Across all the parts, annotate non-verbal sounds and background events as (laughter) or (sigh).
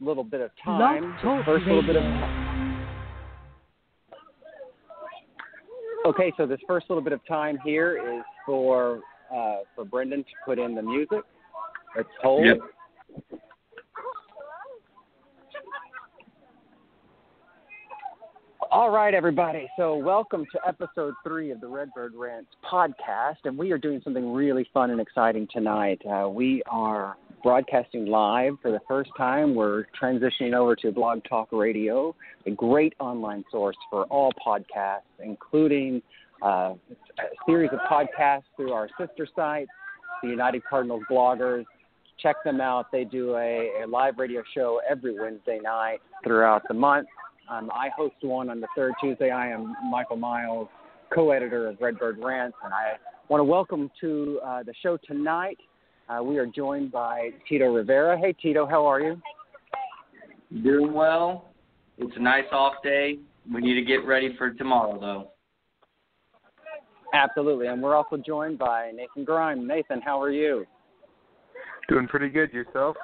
little bit of time, first little bit of Okay, so this first little bit of time here is for uh, for Brendan to put in the music. Let's hold. Yep. All right, everybody. So, welcome to episode three of the Redbird Rants podcast, and we are doing something really fun and exciting tonight. Uh, we are broadcasting live for the first time. We're transitioning over to Blog Talk Radio, a great online source for all podcasts, including uh, a series of podcasts through our sister site, the United Cardinals bloggers. Check them out. They do a, a live radio show every Wednesday night throughout the month. Um, I host one on the third Tuesday. I am Michael Miles, co-editor of Redbird Rants, and I want to welcome to uh, the show tonight. Uh, we are joined by Tito Rivera. Hey, Tito, how are you? Doing well. It's a nice off day. We need to get ready for tomorrow, though. Absolutely, and we're also joined by Nathan Grime. Nathan, how are you? Doing pretty good. Yourself?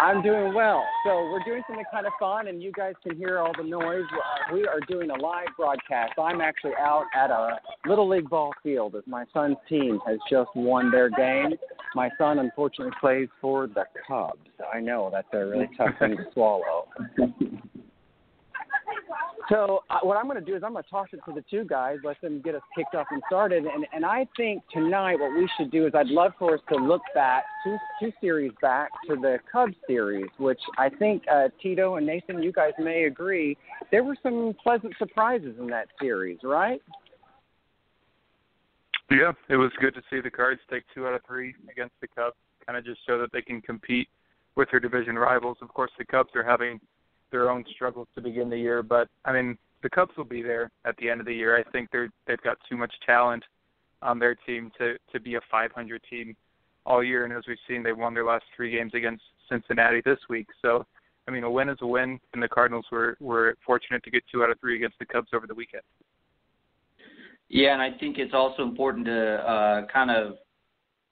I'm doing well. So we're doing something kind of fun, and you guys can hear all the noise. Uh, we are doing a live broadcast. I'm actually out at a little league ball field as my son's team has just won their game. My son unfortunately plays for the Cubs. I know that's a really tough thing to (laughs) swallow. So uh, what I'm going to do is I'm going to toss it to the two guys, let them get us kicked off and started. And, and I think tonight what we should do is I'd love for us to look back two two series back to the Cubs series, which I think uh, Tito and Nathan, you guys may agree, there were some pleasant surprises in that series, right? Yeah, it was good to see the Cards take two out of three against the Cubs. Kind of just show that they can compete with their division rivals. Of course, the Cubs are having their own struggles to begin the year. But I mean, the Cubs will be there at the end of the year. I think they're they've got too much talent on their team to to be a 500 team all year. And as we've seen, they won their last three games against Cincinnati this week. So I mean, a win is a win, and the Cardinals were were fortunate to get two out of three against the Cubs over the weekend. Yeah, and I think it's also important to uh, kind of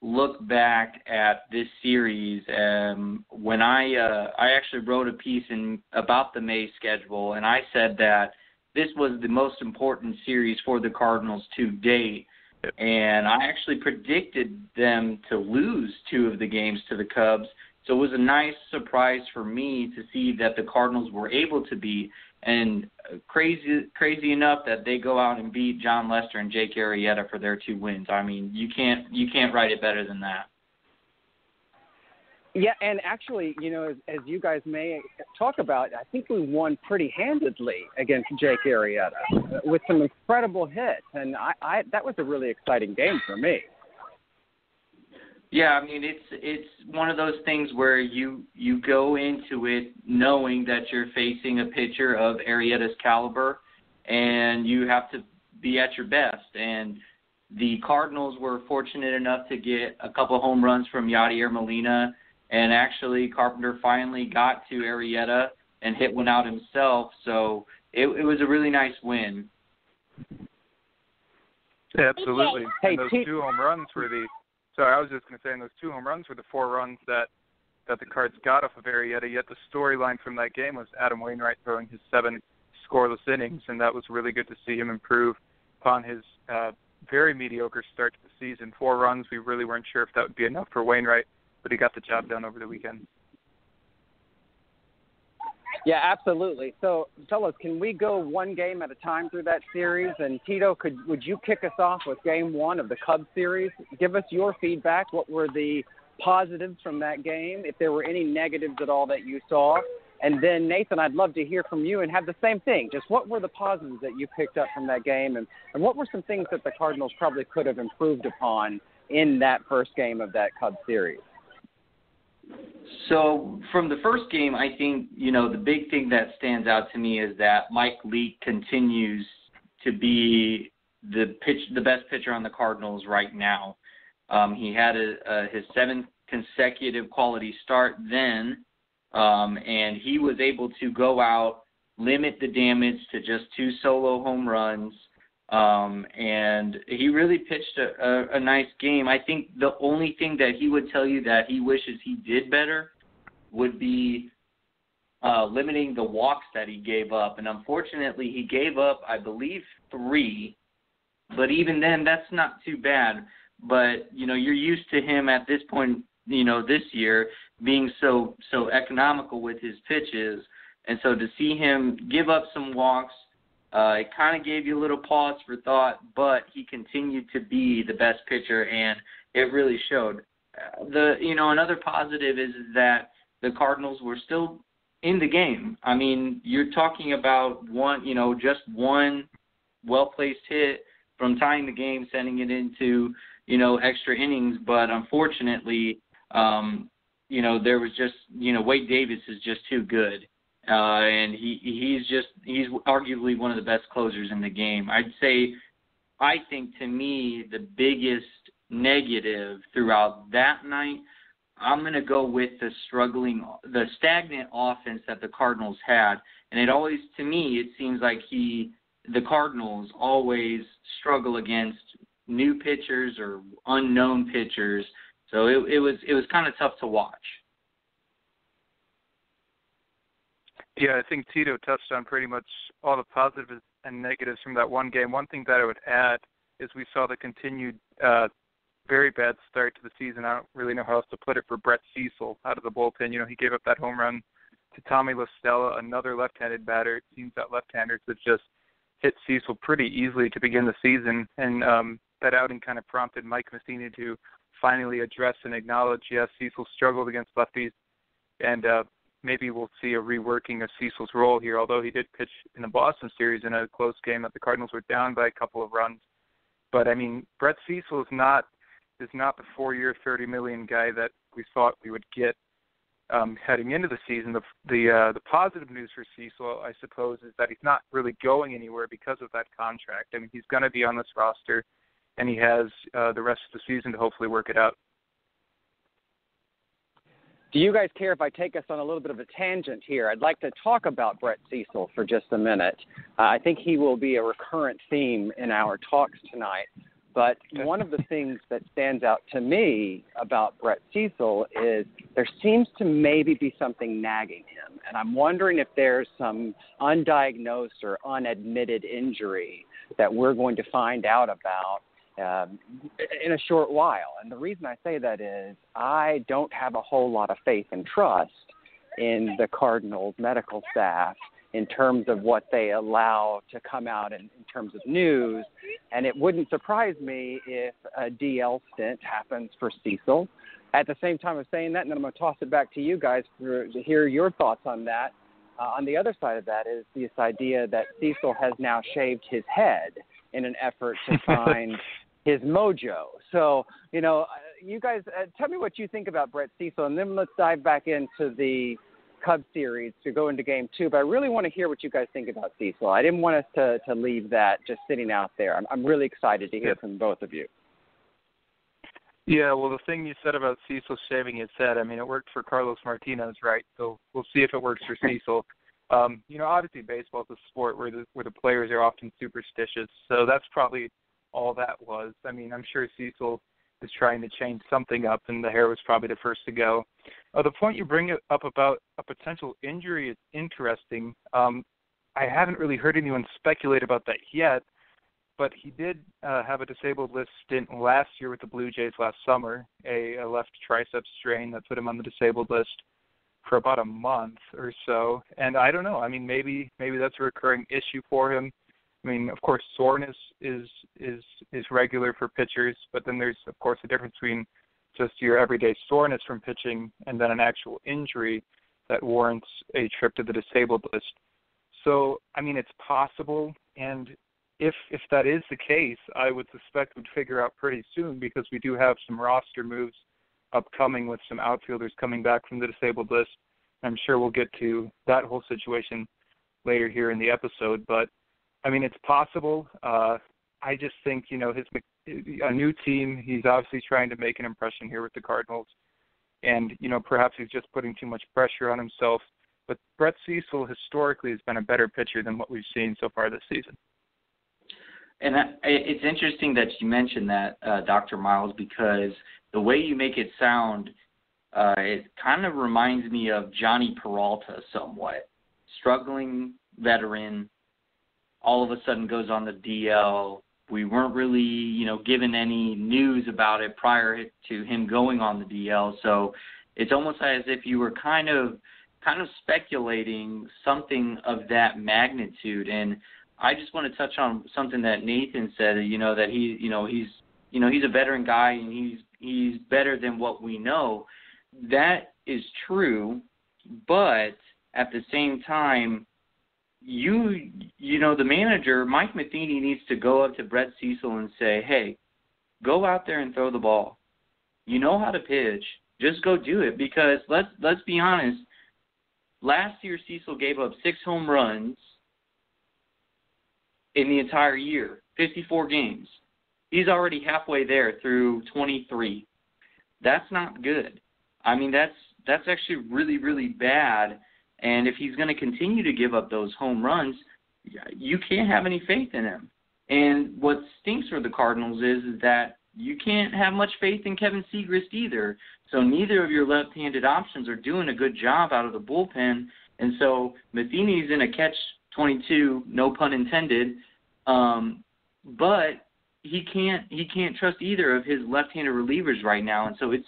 look back at this series, um, when I uh, I actually wrote a piece in about the May schedule, and I said that this was the most important series for the Cardinals to date. And I actually predicted them to lose two of the games to the Cubs. So it was a nice surprise for me to see that the Cardinals were able to beat and uh, crazy crazy enough that they go out and beat Jon Lester and Jake Arrieta for their two wins. I mean, you can't you can't write it better than that. Yeah, and actually, you know, as, as you guys may talk about, I think we won pretty handedly against Jake Arrieta uh, with some incredible hits, and I, I that was a really exciting game for me. Yeah, I mean it's it's one of those things where you you go into it knowing that you're facing a pitcher of Arrieta's caliber, and you have to be at your best. And the Cardinals were fortunate enough to get a couple home runs from Yadier Molina, and actually Carpenter finally got to Arrieta and hit one out himself. So it, it was a really nice win. Yeah, absolutely. Hey, and those T- two home runs were the Sorry, I was just going to say, and those two home runs were the four runs that that the Cards got off of Arrieta. Yet the storyline from that game was Adam Wainwright throwing his seven scoreless innings, and that was really good to see him improve upon his uh, very mediocre start to the season. Four runs, we really weren't sure if that would be enough for Wainwright, but he got the job done over the weekend. Yeah, absolutely. So, fellas, can we go one game at a time through that series? And Tito, could would you kick us off with Game One of the Cubs series? Give us your feedback. What were the positives from that game? If there were any negatives at all that you saw, and then Nathan, I'd love to hear from you and have the same thing. Just what were the positives that you picked up from that game, and and what were some things that the Cardinals probably could have improved upon in that first game of that Cubs series? So from the first game, I think you know the big thing that stands out to me is that Mike Leake continues to be the pitch, the best pitcher on the Cardinals right now. Um, he had a, a, his seventh consecutive quality start then, um, and he was able to go out, limit the damage to just two solo home runs, um, and he really pitched a, a, a nice game. I think the only thing that he would tell you that he wishes he did better would be uh, limiting the walks that he gave up. And unfortunately, he gave up, I believe, three. But even then, that's not too bad. But you know, you're used to him at this point, you know, this year being so so economical with his pitches, and so to see him give up some walks, uh, it kind of gave you a little pause for thought. But he continued to be the best pitcher, and it really showed. Uh, the you know another positive is that the Cardinals were still in the game. I mean, you're talking about one, you know, just one well placed hit from tying the game, sending it into, you know, extra innings. But unfortunately, um, you know, there was just, you know, Wade Davis is just too good. Uh, and he he's just he's arguably one of the best closers in the game. I'd say I think to me the biggest negative throughout that night I'm to go with the struggling, the stagnant offense that the Cardinals had, and it always, to me, it seems like he, the Cardinals always struggle against new pitchers or unknown pitchers. So it, it was it was kind of tough to watch. Yeah, I think Tito touched on pretty much all the positives and negatives from that one game. One thing that I would add is we saw the continued uh, very bad start to the season. I don't really know how else to put it for Brett Cecil out of the bullpen. You know, he gave up that home run to Tommy La Stella, another left-handed batter. It seems that left-handers have just hit Cecil pretty easily to begin the season, and um, that outing kind of prompted Mike Matheny to finally address and acknowledge, yes, Cecil struggled against lefties, and uh, maybe we'll see a reworking of Cecil's role here. Although he did pitch in the Boston series in a close game that the Cardinals were down by a couple of runs. But I mean, Brett Cecil is not is not the four-year, thirty million guy that we thought we would get um, heading into the season. The the uh, the positive news for Cecil, I suppose, is that he's not really going anywhere because of that contract. I mean, he's going to be on this roster, and he has uh, the rest of the season to hopefully work it out. Do you guys care if I take us on a little bit of a tangent here? I'd like to talk about Brett Cecil for just a minute. Uh, I think he will be a recurrent theme in our talks tonight. But one of the things that stands out to me about Brett Cecil is there seems to maybe be something nagging him. And I'm wondering if there's some undiagnosed or unadmitted injury that we're going to find out about um, in a short while. And the reason I say that is I don't have a whole lot of faith and trust in the Cardinals medical staff in terms of what they allow to come out in, in terms of news. And it wouldn't surprise me if a DL stint happens for Cecil. At the same time of saying that, and then I'm going to toss it back to you guys for, to hear your thoughts on that. Uh, on the other side of that is this idea that Cecil has now shaved his head in an effort to (laughs) find his mojo. So, you know, uh, you guys, uh, tell me what you think about Brett Cecil, and then let's dive back into the Cubs series to go into game two, but I really want to hear what you guys think about Cecil. I didn't want us to, to leave that just sitting out there. I'm, I'm really excited to hear from both of you. Yeah, well, the thing you said about Cecil shaving his head, I mean, it worked for Carlos Martinez, right? So we'll see if it works for (laughs) Cecil. Um, you know, obviously baseball is a sport where the where the players are often superstitious, so that's probably all that was. I mean, I'm sure Cecil is trying to change something up, and the hair was probably the first to go. Uh, the point you bring up about a potential injury is interesting. Um, I haven't really heard anyone speculate about that yet, but he did uh, have a disabled list stint last year with the Blue Jays last summer, a, a left tricep strain that put him on the disabled list for about a month or so. And I don't know. I mean, maybe maybe that's a recurring issue for him. I mean, of course, soreness is is is regular for pitchers, but then there's of course a difference between just your everyday soreness from pitching and then an actual injury that warrants a trip to the disabled list. So, I mean, it's possible, and if if that is the case, I would suspect we'd figure out pretty soon because we do have some roster moves upcoming with some outfielders coming back from the disabled list. I'm sure we'll get to that whole situation later here in the episode, but I mean, it's possible. Uh, I just think you know his a new team. He's obviously trying to make an impression here with the Cardinals, and you know perhaps he's just putting too much pressure on himself. But Brett Cecil historically has been a better pitcher than what we've seen so far this season. And it's interesting that you mentioned that, uh, Dr. Miles, because the way you make it sound, Uh, it kind of reminds me of Jhonny Peralta somewhat. Struggling veteran, all of a sudden goes on the DL. We weren't really, you know, given any news about it prior to him going on the DL. So it's almost as if you were kind of kind of speculating something of that magnitude and I just want to touch on something that Nathan said, you know, that he, you know, he's, you know, he's a veteran guy and he's he's better than what we know. That is true, but at the same time, you you know the manager Mike Matheny needs to go up to Brett Cecil and say, "Hey, go out there and throw the ball. You know how to pitch. Just go do it." Because let's let's be honest. Last year, Cecil gave up six home runs in the entire year, 54 games. He's already halfway there through 23. That's not good. I mean, that's that's actually really really bad. And if he's going to continue to give up those home runs, you can't have any faith in him. And what stinks for the Cardinals is, is that you can't have much faith in Kevin Siegrist either. So neither of your left-handed options are doing a good job out of the bullpen. And so Matheny's in a catch 22, no pun intended. Um, but he can't he can't trust either of his left-handed relievers right now, and so it's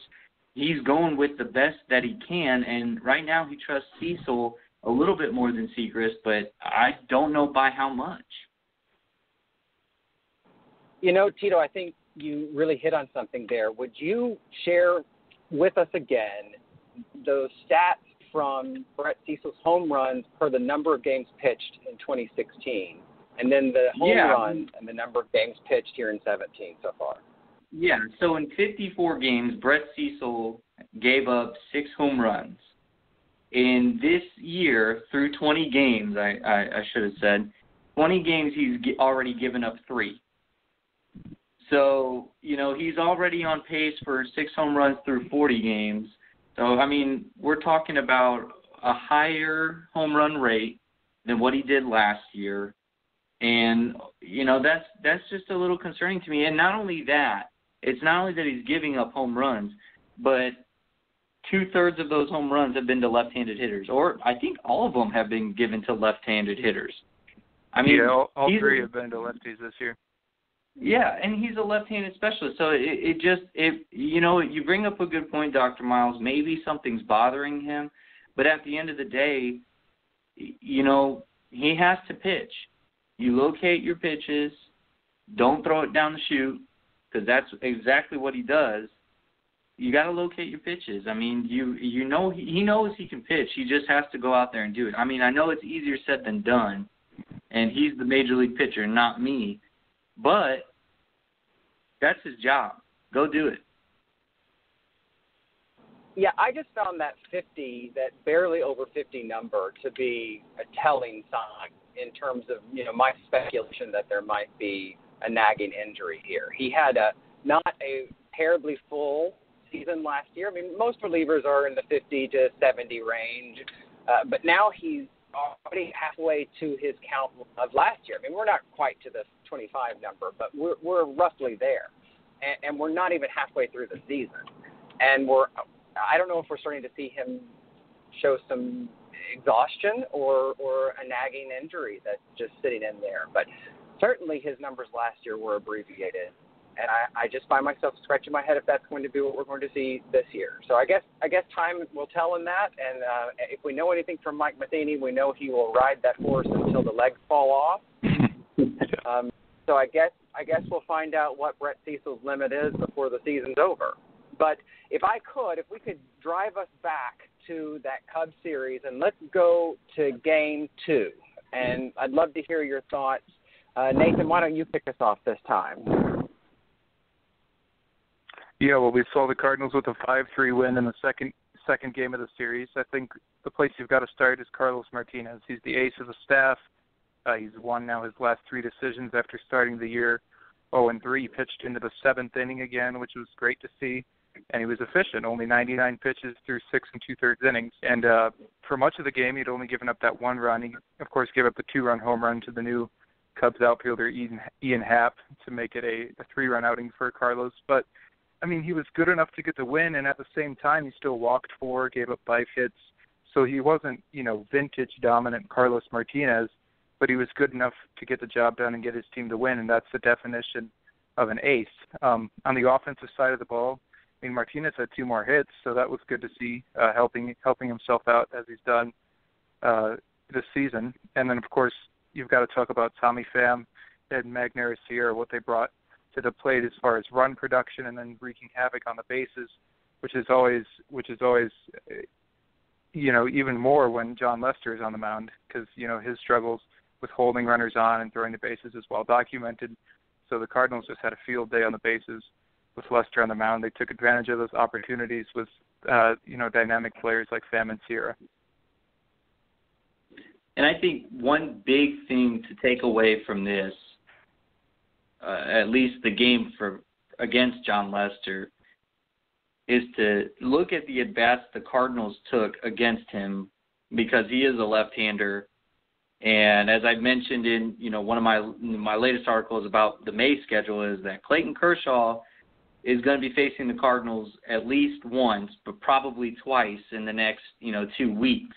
he's going with the best that he can. And right now he trusts Cecil a little bit more than Siegrist, but I don't know by how much. You know, Tito, I think you really hit on something there. Would you share with us again those stats from Brett Cecil's home runs per the number of games pitched in 2016, and then the home yeah. runs and the number of games pitched here in 17 so far? Yeah, so in 54 games, Brett Cecil gave up six home runs. In this year, through 20 games, I, I, I should have said, 20 games he's already given up three. So, you know, he's already on pace for six home runs through 40 games. So, I mean, we're talking about a higher home run rate than what he did last year. And, you know, that's that's just a little concerning to me. And not only that, it's not only that he's giving up home runs, but two thirds of those home runs have been to left-handed hitters, or I think all of them have been given to left-handed hitters. I mean, yeah, all, all three have been to lefties this year. Yeah, and he's a left-handed specialist, so it, it just it you know you bring up a good point, Doctor Miles. Maybe something's bothering him, but at the end of the day, you know he has to pitch. You locate your pitches. Don't throw it down the chute because that's exactly what he does. You got to locate your pitches. I mean, you you know he, he knows he can pitch. He just has to go out there and do it. I mean, I know it's easier said than done, and he's the major league pitcher, not me. But that's his job. Go do it. Yeah, I just found that 50, that barely over 50 number, to be a telling sign in terms of you know my speculation that there might be a nagging injury here. He had a not a terribly full season last year. I mean, most relievers are in the 50 to 70 range, uh, but now he's already halfway to his count of last year. I mean, we're not quite to the 25 number, but we're we're roughly there, and, and we're not even halfway through the season, and we're I don't know if we're starting to see him show some exhaustion or or a nagging injury that's just sitting in there, but certainly his numbers last year were abbreviated, and I, I just find myself scratching my head if that's going to be what we're going to see this year. So I guess I guess time will tell in that, and uh, if we know anything from Mike Matheny, we know he will ride that horse until the legs fall off. (laughs) um, so I guess I guess we'll find out what Brett Cecil's limit is before the season's over. But if I could, if we could drive us back to that Cubs series and let's go to Game Two, and I'd love to hear your thoughts uh, Nathan, why don't you kick us off this time? Yeah, well, we saw the Cardinals with a five-three win in the second second game of the series. I think the place you've got to start is Carlos Martinez. He's the ace of the staff. Uh, he's won now his last three decisions after starting the year 0 and 3. He pitched into the seventh inning again, which was great to see, and he was efficient. Only 99 pitches through six and two thirds innings. And uh, for much of the game, he'd only given up that one run. He, of course, gave up the two-run home run to the new Cubs outfielder Ian, Ian Happ to make it a, a three-run outing for Carlos. But I mean, he was good enough to get the win, and at the same time, he still walked four, gave up five hits. So he wasn't, you know, vintage dominant Carlos Martinez, but he was good enough to get the job done and get his team to win, and that's the definition of an ace. Um, on the offensive side of the ball, I mean, Martinez had two more hits, so that was good to see, uh, helping helping himself out as he's done uh, this season. And then, of course, you've got to talk about Tommy Pham and Magneuris Sierra, what they brought to the plate as far as run production and then wreaking havoc on the bases, which is always which is always you know even more when Jon Lester is on the mound because you know his struggles with holding runners on and throwing the bases is well documented. So the Cardinals just had a field day on the bases with Lester on the mound. They took advantage of those opportunities with uh, you know dynamic players like Pham and Sierra. And I think one big thing to take away from this uh, at least the game for against Jon Lester, is to look at the bats the Cardinals took against him because he is a left-hander. And as I mentioned in you know one of my my latest articles about the May schedule is that Clayton Kershaw is going to be facing the Cardinals at least once, but probably twice in the next you know two weeks.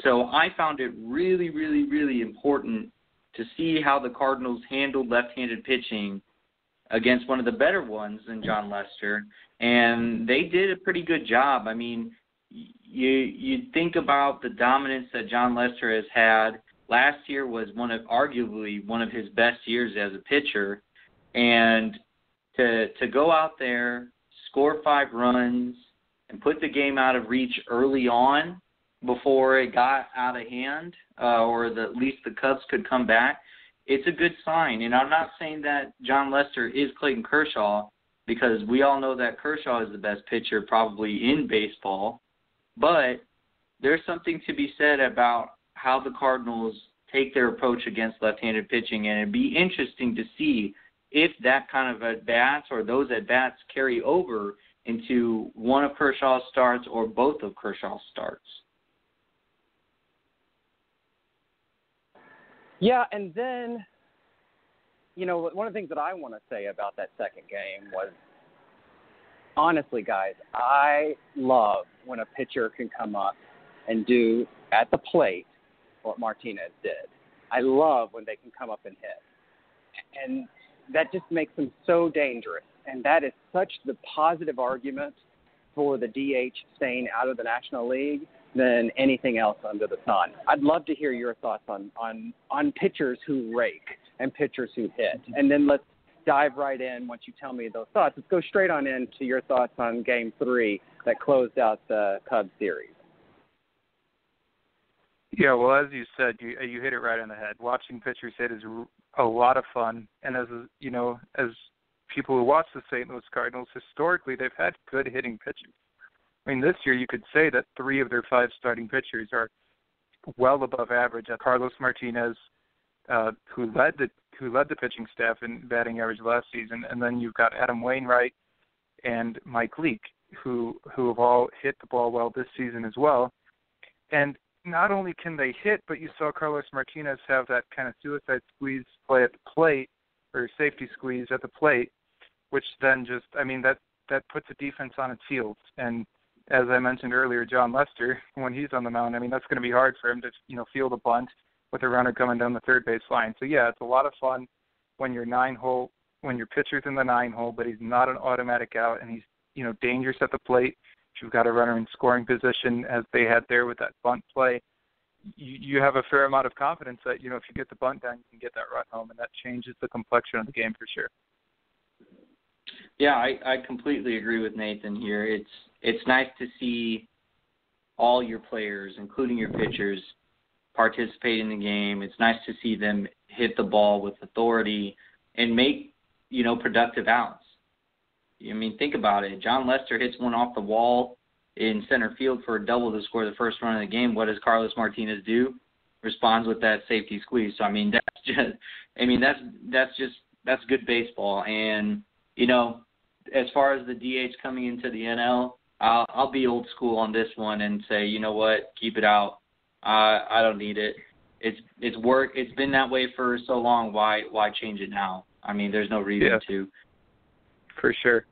So I found it really, really, really important to see how the Cardinals handled left-handed pitching against one of the better ones than Jon Lester, and they did a pretty good job. I mean, you you think about the dominance that Jon Lester has had. Last year was one of arguably one of his best years as a pitcher, and to to go out there, score five runs, and put the game out of reach early on before it got out of hand, uh, or the, at least the Cubs could come back, it's a good sign. And I'm not saying that Jon Lester is Clayton Kershaw because we all know that Kershaw is the best pitcher probably in baseball, but there's something to be said about how the Cardinals take their approach against left-handed pitching, and it'd be interesting to see if that kind of at bats or those at bats carry over into one of Kershaw's starts or both of Kershaw's starts. Yeah, and then, you know, one of the things that I want to say about that second game was honestly, guys, I love when a pitcher can come up and do at the plate what Martinez did. I love when they can come up and hit. And that just makes them so dangerous. And that is such the positive argument for the DH staying out of the National League than anything else under the sun. I'd love to hear your thoughts on on on pitchers who rake and pitchers who hit, mm-hmm. and then let's dive right in once you tell me those thoughts. Let's go straight on into your thoughts on Game Three that closed out the Cubs series. Yeah, well, as you said, you you hit it right on the head. Watching pitchers hit is a lot of fun, and as you know, as people who watch the St. Louis Cardinals, historically they've had good hitting pitchers. I mean, this year you could say that three of their five starting pitchers are well above average. Carlos Martinez, uh, who led the who led the pitching staff in batting average last season, and then you've got Adam Wainwright and Mike Leake, who who have all hit the ball well this season as well. And not only can they hit, but you saw Carlos Martinez have that kind of suicide squeeze play at the plate or safety squeeze at the plate, which then just I mean that that puts a defense on its heels and as I mentioned earlier, Jon Lester, when he's on the mound, I mean that's going to be hard for him to you know field a bunt with a runner coming down the third base line. So yeah, it's a lot of fun when you're nine hole when your pitcher's in the nine hole, but he's not an automatic out and he's you know dangerous at the plate. If you've got a runner in scoring position as they had there with that bunt play, you, you have a fair amount of confidence that you know if you get the bunt down, you can get that run home, and that changes the complexion of the game for sure. Yeah, I, I completely agree with Nathan here. It's it's nice to see all your players, including your pitchers, participate in the game. It's nice to see them hit the ball with authority and make, you know, productive outs. I mean, think about it. Jon Lester hits one off the wall in center field for a double to score the first run of the game. What does Carlos Martinez do? Responds with that safety squeeze. So I mean, (laughs) that's just, I mean, that's that's just that's good baseball. And you know, as far as the DH coming into the NL, I'll, I'll be old school on this one and say, you know what, keep it out. Uh, I don't need it. It's it's work. It's been that way for so long. Why why change it now? I mean, there's no reason yeah. to. For sure.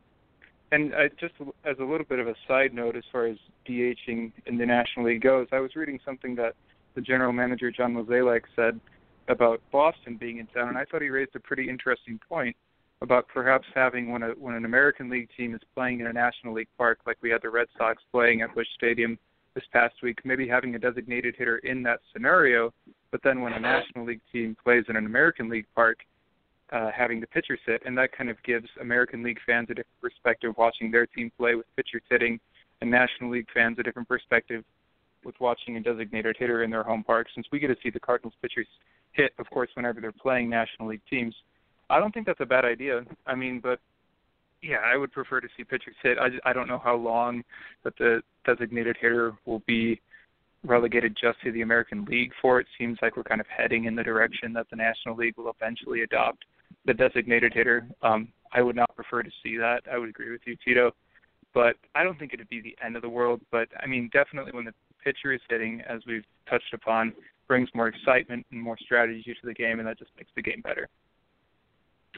And uh, just as a little bit of a side note, as far as DHing in the National League goes, I was reading something that the general manager John Mozeliak said about Boston being in town, and I thought he raised a pretty interesting point about perhaps having when a when an American League team is playing in a National League park, like we had the Red Sox playing at Busch Stadium this past week, maybe having a designated hitter in that scenario, but then when a National League team plays in an American League park, uh, having the pitcher sit, and that kind of gives American League fans a different perspective watching their team play with pitcher sitting, and National League fans a different perspective with watching a designated hitter in their home park. Since we get to see the Cardinals pitchers hit, of course, whenever they're playing National League teams, I don't think that's a bad idea. I mean, but yeah, I would prefer to see pitchers hit. I I don't know how long that the designated hitter will be relegated just to the American League for. It seems like we're kind of heading in the direction that the National League will eventually adopt the designated hitter. Um, I would not prefer to see that. I would agree with you, Tito. But I don't think it'd be the end of the world. But I mean, definitely when the pitcher is hitting, as we've touched upon, brings more excitement and more strategy to the game, and that just makes the game better.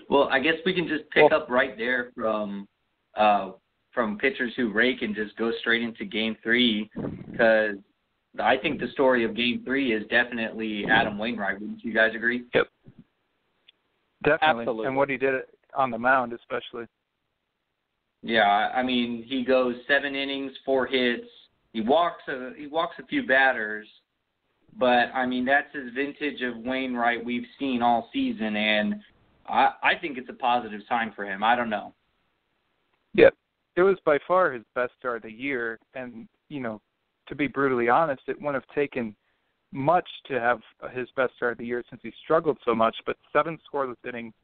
Well, I guess we can just pick well, up right there from uh, from pitchers who rake and just go straight into Game Three, because I think the story of Game Three is definitely Adam Wainwright. Wouldn't you guys agree? Yep. Definitely. Absolutely. And what he did on the mound, especially. Yeah, I mean, he goes seven innings, four hits. He walks a he walks a few batters, but I mean that's his vintage of Wainwright we've seen all season, and I I think it's a positive sign for him. I don't know. Yeah, it was by far his best start of the year, and you know, to be brutally honest, it wouldn't have taken much to have his best start of the year since he struggled so much. But seven scoreless innings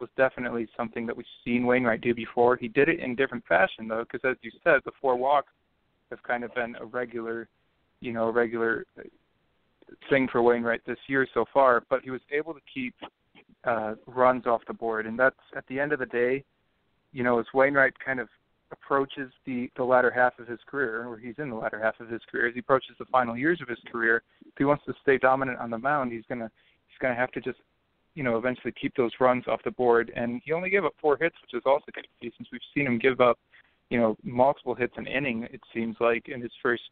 was definitely something that we've seen Wainwright do before. He did it in different fashion though, because as you said, the four walks have kind of been a regular, you know, a regular thing for Wainwright this year so far. But he was able to keep uh, runs off the board, and that's at the end of the day, you know, as Wainwright kind of approaches the the latter half of his career, or he's in the latter half of his career, as he approaches the final years of his career, if he wants to stay dominant on the mound, he's gonna he's gonna have to just you know eventually keep those runs off the board. And he only gave up four hits, which is also see since we've seen him give up you know multiple hits an inning. It seems like in his first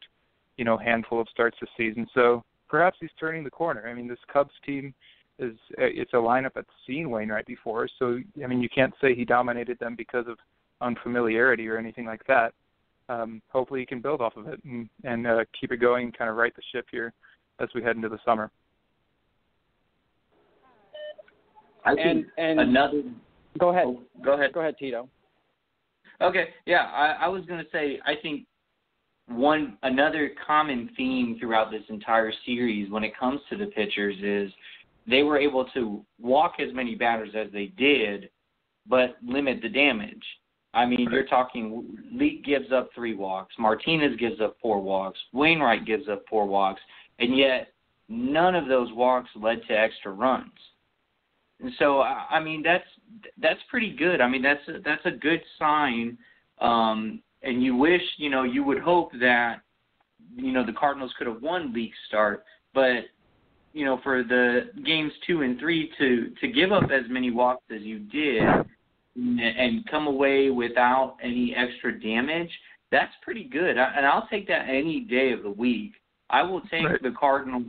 you know handful of starts this season. So perhaps he's turning the corner. I mean, this Cubs team is it's a lineup that's seen Wainwright before, so I mean you can't say he dominated them because of unfamiliarity or anything like that. Um, hopefully, he can build off of it and, and uh, keep it going, kind of right the ship here as we head into the summer. I think and, and another. Go ahead. Oh, go ahead. Go ahead, Tito. Okay. Yeah, I, I was going to say I think one another common theme throughout this entire series when it comes to the pitchers is they were able to walk as many batters as they did, but limit the damage. I mean, you're talking Leake gives up three walks, Martinez gives up four walks, Wainwright gives up four walks, and yet none of those walks led to extra runs. And so, I mean, that's that's pretty good. I mean, that's a, that's a good sign. Um, and you wish, you know, you would hope that, you know, the Cardinals could have won Leake's start, but you know, for the games two and three to to give up as many walks as you did and come away without any extra damage, that's pretty good. And I'll take that any day of the week. I will take right. the Cardinals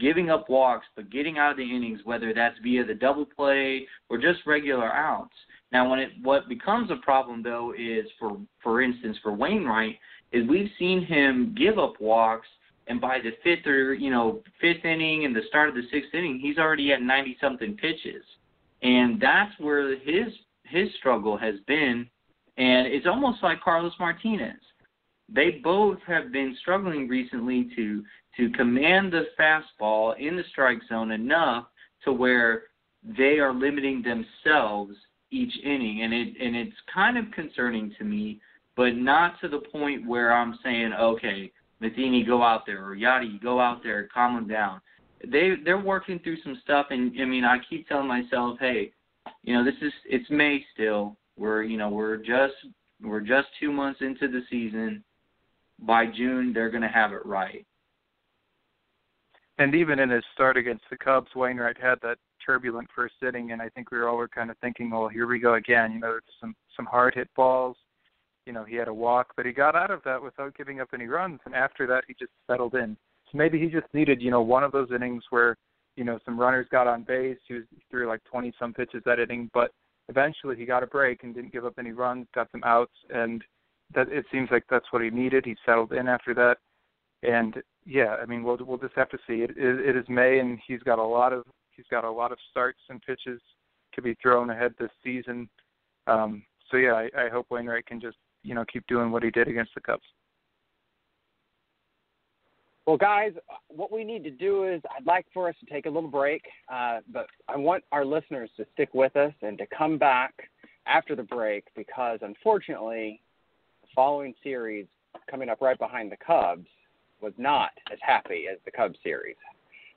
giving up walks, but getting out of the innings, whether that's via the double play or just regular outs. Now, when it what becomes a problem though is for for instance for Wainwright is we've seen him give up walks, and by the fifth or you know fifth inning and the start of the sixth inning, he's already at ninety something pitches, and that's where his his struggle has been, and it's almost like Carlos Martinez. They both have been struggling recently to to command the fastball in the strike zone enough to where they are limiting themselves each inning, and it and it's kind of concerning to me, but not to the point where I'm saying, okay, Matheny, go out there, or Yadi, go out there, calm them down. They they're working through some stuff, and I mean, I keep telling myself, hey, you know, this is it's May still. We're you know we're just we're just two months into the season. By June, they're going to have it right. And even in his start against the Cubs, Wainwright had that turbulent first inning, and I think we were all were kind of thinking, well, here we go again. You know, some some hard hit balls, you know, he had a walk, but he got out of that without giving up any runs. And after that, he just settled in. So maybe he just needed, you know, one of those innings where, you know, some runners got on base. He, was, threw like 20 some pitches that inning, but eventually he got a break and didn't give up any runs, got some outs, and that it seems like that's what he needed. He settled in after that, and yeah, I mean, we'll we'll just have to see. It, it, it is May, and he's got a lot of he's got a lot of starts and pitches to be thrown ahead this season. Um, so yeah, I, I hope Wainwright can just you know keep doing what he did against the Cubs. Well, guys, what we need to do is I'd like for us to take a little break, uh, but I want our listeners to stick with us and to come back after the break because unfortunately, the following series coming up right behind the Cubs was not as happy as the Cubs series.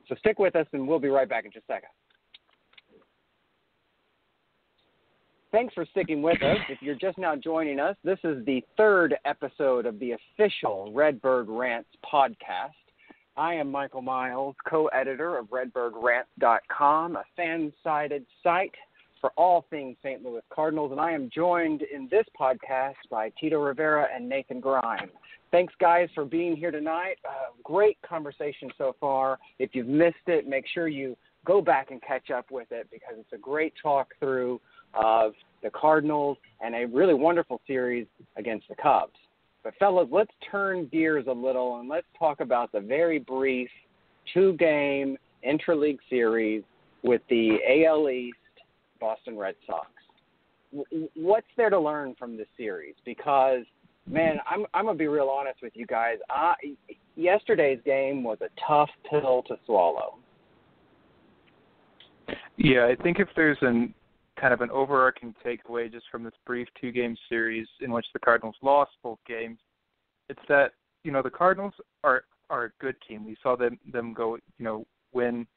So stick with us, and we'll be right back in just a second. Thanks for sticking with us. If you're just now joining us, this is the third episode of the official Redbird Rants podcast. I am Michael Miles, co editor of RedbirdRants.com, a fan sided site for all things St. Louis Cardinals, and I am joined in this podcast by Tito Rivera and Nathan Grime. Thanks, guys, for being here tonight. Uh, great conversation so far. If you've missed it, make sure you go back and catch up with it because it's a great talk through of the Cardinals and a really wonderful series against the Cubs. But, fellas, let's turn gears a little and let's talk about the very brief two game intra-league series with the AL East Boston Red Sox. What's there to learn from this series? Because, man, I'm, I'm going to be real honest with you guys. I, yesterday's game was a tough pill to swallow. Yeah, I think if there's an kind of an overarching takeaway just from this brief two game series in which the Cardinals lost both games, it's that, you know, the Cardinals are are a good team. We saw them them go, you know, win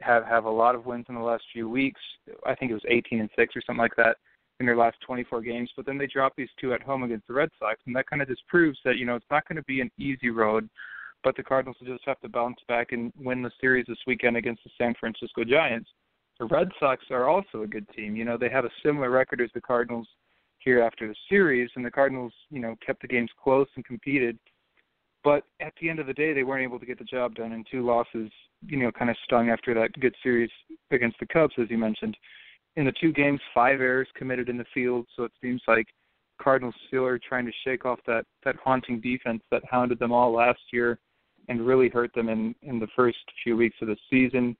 have have a lot of wins in the last few weeks. I think it was 18 and 6 or something like that in their last 24 games, but then they dropped these two at home against the Red Sox and that kind of just proves that, you know, it's not going to be an easy road, but the Cardinals will just have to bounce back and win the series this weekend against the San Francisco Giants the Red Sox are also a good team. You know, they have a similar record as the Cardinals here after the series, and the Cardinals, you know, kept the games close and competed. But at the end of the day, they weren't able to get the job done, and two losses, you know, kind of stung after that good series against the Cubs, as you mentioned. In the two games, five errors committed in the field, so it seems like Cardinals still are trying to shake off that that haunting defense that hounded them all last year and really hurt them in in the first few weeks of the season.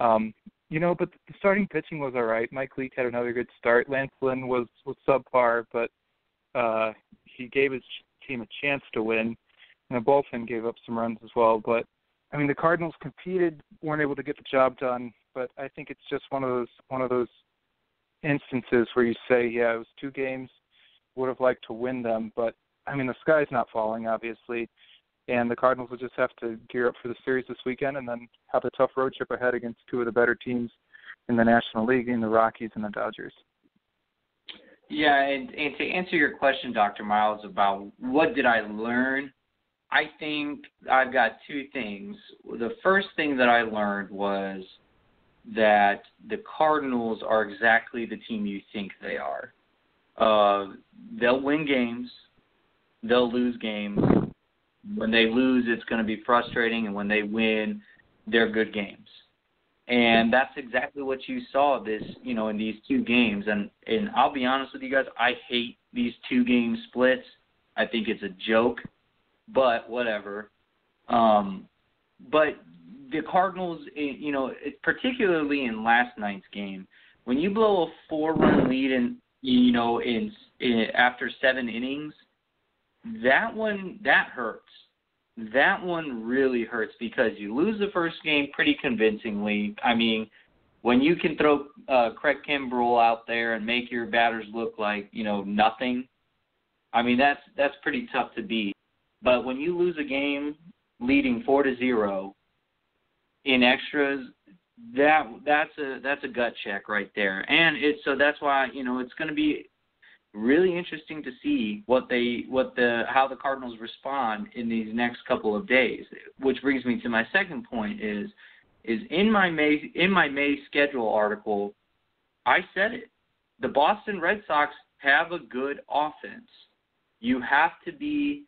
Um, you know, but the starting pitching was all right. Mike Leake had another good start. Lance Lynn was was subpar, but uh, he gave his team a chance to win. And the bullpen gave up some runs as well. But I mean, the Cardinals competed, weren't able to get the job done. But I think it's just one of those one of those instances where you say, yeah, it was two games. Would have liked to win them, but I mean, the sky's not falling, obviously and the Cardinals will just have to gear up for the series this weekend and then have a tough road trip ahead against two of the better teams in the National League, in the Rockies and the Dodgers. Yeah, and, and to answer your question, Dr. Miles, about what did I learn, I think I've got two things. The first thing that I learned was that the Cardinals are exactly the team you think they are. Uh, they'll win games, they'll lose games, when they lose, it's going to be frustrating, and when they win, they're good games. And that's exactly what you saw this, you know, in these two games. And and I'll be honest with you guys, I hate these two game splits. I think it's a joke, but whatever. Um, but the Cardinals, eh, you know, particularly in last night's game, when you blow a four-run lead in, you know, in, in after seven innings, that one that hurts. That one really hurts because you lose the first game pretty convincingly. I mean, when you can throw uh, Craig Kimbrel out there and make your batters look like you know nothing, I mean that's that's pretty tough to beat. But when you lose a game leading four to zero in extras, that that's a that's a gut check right there. And it's so that's why you know it's going to be really interesting to see what they what the how the Cardinals respond in these next couple of days. Which brings me to my second point is is in my May in my May schedule article, I said it. The Boston Red Sox have a good offense. you have to be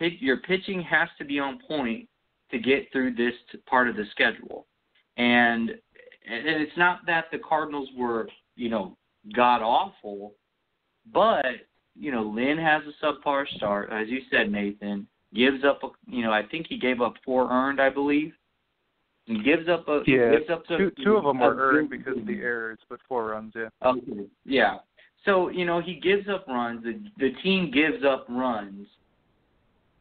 your pitching has to be on point to get through this part of the schedule. And and it's not that the Cardinals were, you know, god awful, but you know, Lynn has a subpar start, as you said, Nathan. Gives up, a, you know, I think he gave up four earned, I believe. He gives up a yeah. Gives up two two of them were earned because of the errors, but four runs, yeah. Okay, yeah. So you know he gives up runs. The the team gives up runs,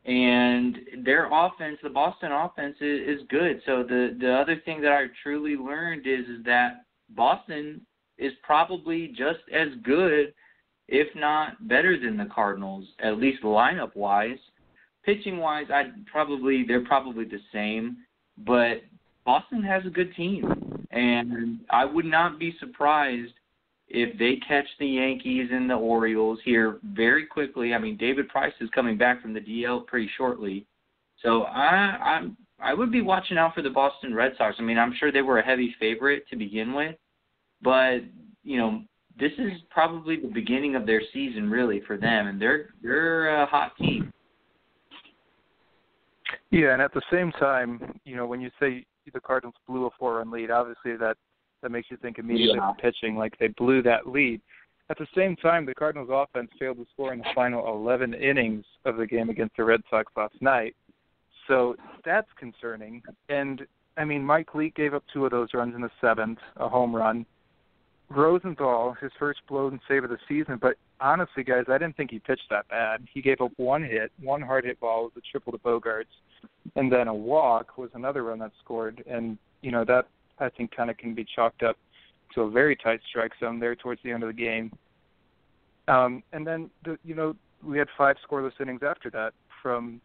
and their offense, the Boston offense, is, is good. So the the other thing that I truly learned is is that Boston is probably just as good, if not better than the Cardinals, at least lineup wise. Pitching wise, I probably they're probably the same, but Boston has a good team, and I would not be surprised if they catch the Yankees and the Orioles here very quickly. I mean, David Price is coming back from the DL pretty shortly, so I I'm I would be watching out for the Boston Red Sox. I mean, I'm sure they were a heavy favorite to begin with, but you know this is probably the beginning of their season really for them, and they're they're a hot team. Yeah, and at the same time, you know, when you say the Cardinals blew a four-run lead, obviously that that makes you think immediately yeah. of pitching, like they blew that lead. At the same time, the Cardinals' offense failed to score in the final 11 innings of the game against the Red Sox last night, so that's concerning. And I mean, Mike Leake gave up two of those runs in the seventh, a home run. Rosenthal, his first blown save of the season, but honestly, guys, I didn't think he pitched that bad. He gave up one hit, one hard hit ball was a triple to Bogaerts, and then a walk was another run that scored. And you know that I think kind of can be chalked up to a very tight strike zone there towards the end of the game. Um, and then the, you know we had five scoreless innings after that from,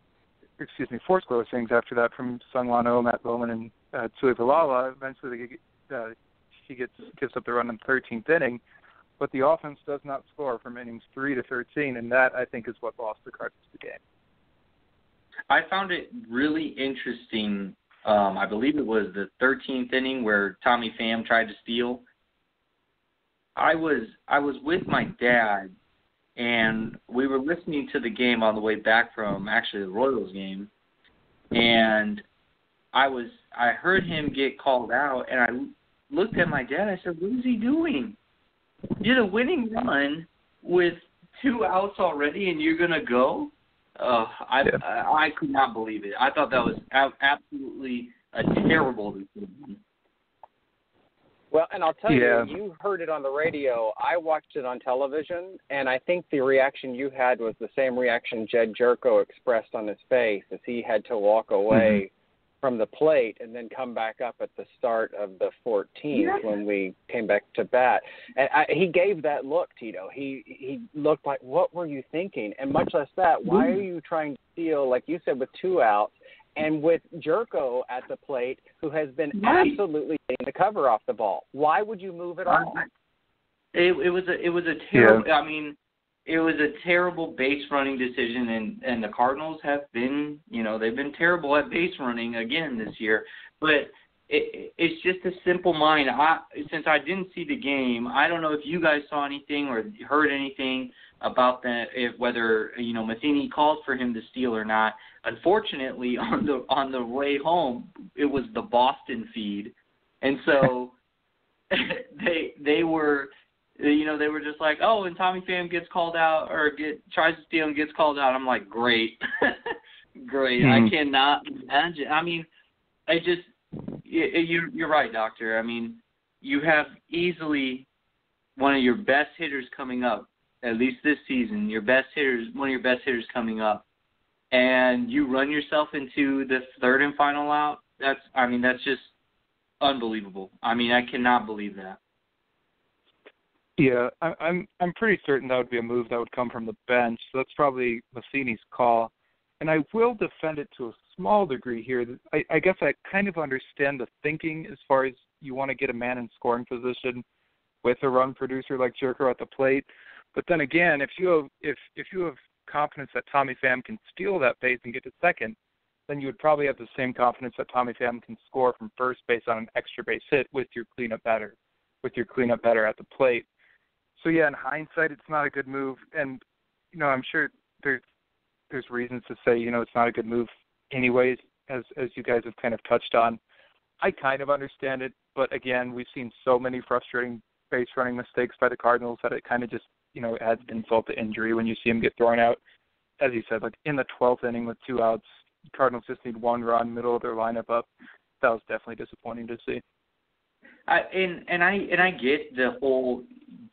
excuse me, four scoreless innings after that from Sung Won Matt Bowman, and uh, Tuivailala. Eventually, they, uh, he gets gives up the run in the 13th inning but the offense does not score from innings three to 13, and that I think is what lost the Cardinals the game. I found it really interesting. Um, I believe it was the 13th inning where Tommy Pham tried to steal. I was I was with my dad, and we were listening to the game on the way back from actually the Royals game, and I was I heard him get called out, and I looked at my dad. I said, "What is he doing?" You did a winning run with two outs already, and you're gonna go. Uh, I, yeah. I I could not believe it. I thought that was a- absolutely a terrible decision. Well, and I'll tell yeah. you, you heard it on the radio. I watched it on television, and I think the reaction you had was the same reaction Jedd Gyorko expressed on his face as he had to walk away mm-hmm from the plate and then come back up at the start of the 14th yeah. when we came back to bat. And I, he gave that look, Tito. He he looked like, "What were you thinking?" And much less that, why are you trying to steal, like you said, with two outs? And with Gyorko at the plate, who has been right. absolutely taking the cover off the ball, why would you move at uh, all? It, it was a it was a terrible. Yeah. I mean, it was a terrible base running decision and and the Cardinals have been you know they've been terrible at base running again this year. But it, it's just a simple mind. I since I didn't see the game I don't know if you guys saw anything or heard anything about that if whether you know Matheny called for him to steal or not. Unfortunately (laughs) on the on the way home it was the Boston feed. And so (laughs) they they were you know, they were just like, oh, and Tommy Pham gets called out or get tries to steal and gets called out. I'm like, great, (laughs) great. Mm-hmm. I cannot imagine. I mean, I just you you're right, doctor. I mean, you have easily one of your best hitters coming up, at least this season. Your best hitters, one of your best hitters coming up, and you run yourself into the third and final out. That's, I mean, that's just unbelievable. I mean, I cannot believe that. Yeah, I'm I'm pretty certain that would be a move that would come from the bench. So that's probably Matheny's call, and I will defend it to a small degree here. I, I guess I kind of understand the thinking as far as you want to get a man in scoring position with a run producer like Gyorko at the plate. But then again, if you have if if you have confidence that Tommy Pham can steal that base and get to second, then you would probably have the same confidence that Tommy Pham can score from first base on an extra base hit with your cleanup batter, with your cleanup batter at the plate so yeah, in hindsight, it's not a good move. And you know, I'm sure there's there's reasons to say you know it's not a good move, anyways. As as you guys have kind of touched on, I kind of understand it, but again, we've seen so many frustrating base running mistakes by the Cardinals that it kind of just you know adds insult to injury when you see them get thrown out. As you said, like in the 12th inning with two outs, Cardinals just need one run, middle of their lineup up. That was definitely disappointing to see. And and I and I get the whole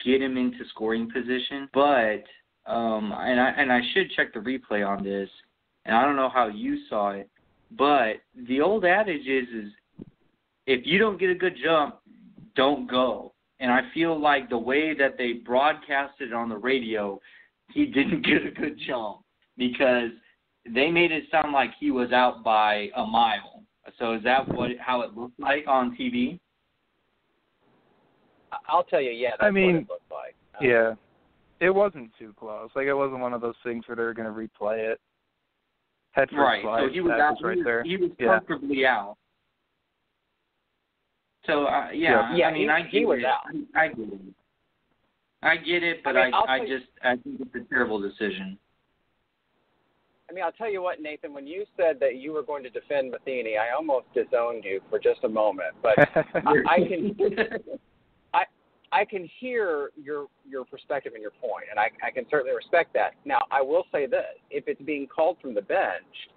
get him into scoring position, but um and I and I should check the replay on this. And I don't know how you saw it, but the old adage is is if you don't get a good jump, don't go. And I feel like the way that they broadcasted on the radio, he (laughs) didn't get a good jump because they made it sound like he was out by a mile. So is that what how it looked like on TV? I'll tell you, yeah. That's I mean, what it looked like. Um, Yeah, it wasn't too close. Like it wasn't one of those things where they're going to replay it. Head first Right. slide, So he was out. was right he was, there. He was Yeah. comfortably out. So uh, yeah, Yeah, I mean, he- I he get was it. out. I get it. I get it, but I I, mean, I'll I, just I think it's a terrible decision. I mean, I'll tell you what, Nathan. When you said that you were going to defend Matheny, I almost disowned you for just a moment. But (laughs) I, I can, I, can hear your your perspective and your point, and I, I can certainly respect that. Now, I will say this: if it's being called from the bench,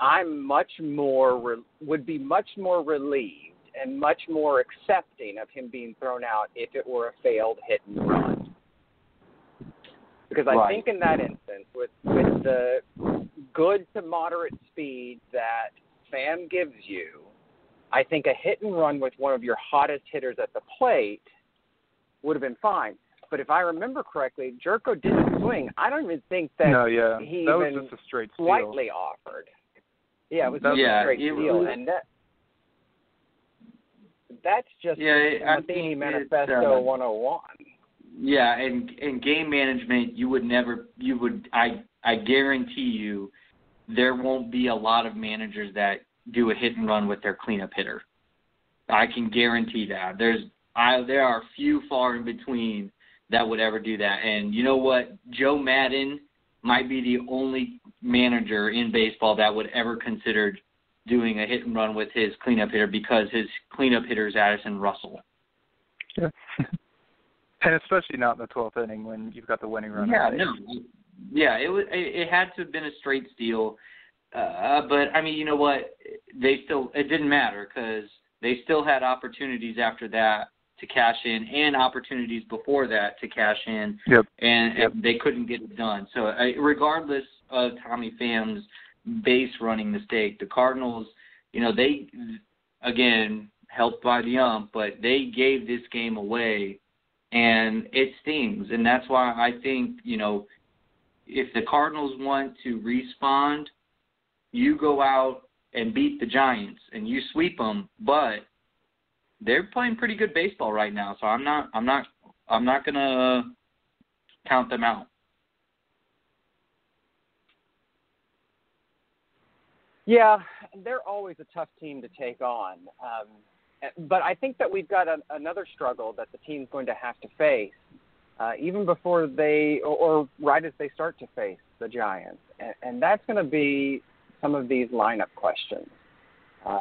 I'm much more re- would be much more relieved and much more accepting of him being thrown out if it were a failed hit and run. Because I Right. think in that instance, with with the good to moderate speed that Sam gives you, I think a hit and run with one of your hottest hitters at the plate would have been fine. But if I remember correctly, Gyorko didn't swing. I don't even think that no, yeah, he that was just a straight steal. slightly offered. Yeah, it was just Yeah, a straight it steal, was- and that that's just Yeah, it- I Matheny think it's, Manifesto uh, 101. Yeah, and and game management, you would never, you would, I I guarantee you, there won't be a lot of managers that do a hit and run with their cleanup hitter. I can guarantee that. There's, I there are few far in between that would ever do that. And you know what? Joe Maddon might be the only manager in baseball that would ever consider doing a hit and run with his cleanup hitter because his cleanup hitter is Addison Russell. Yeah. (laughs) and especially not in the 12th inning when you've got the winning run. Yeah, no, yeah, it was. It, it had to have been a straight steal, uh, but I mean, you know what? They still. It didn't matter because they still had opportunities after that to cash in, and opportunities before that to cash in, Yep. and, Yep. and they couldn't get it done. So, uh, regardless of Tommy Pham's base running mistake, the Cardinals, you know, they again helped by the ump, but they gave this game away and it stings. And that's why I think, you know, if the Cardinals want to respond, you go out and beat the Giants and you sweep them, but they're playing pretty good baseball right now, so I'm not I'm not I'm not to count them out. Yeah, they're always a tough team to take on. Um, but I think that we've got a, another struggle that the team's going to have to face, uh, even before they, or, or right as they start to face the Giants, and, and that's going to be some of these lineup questions. Uh,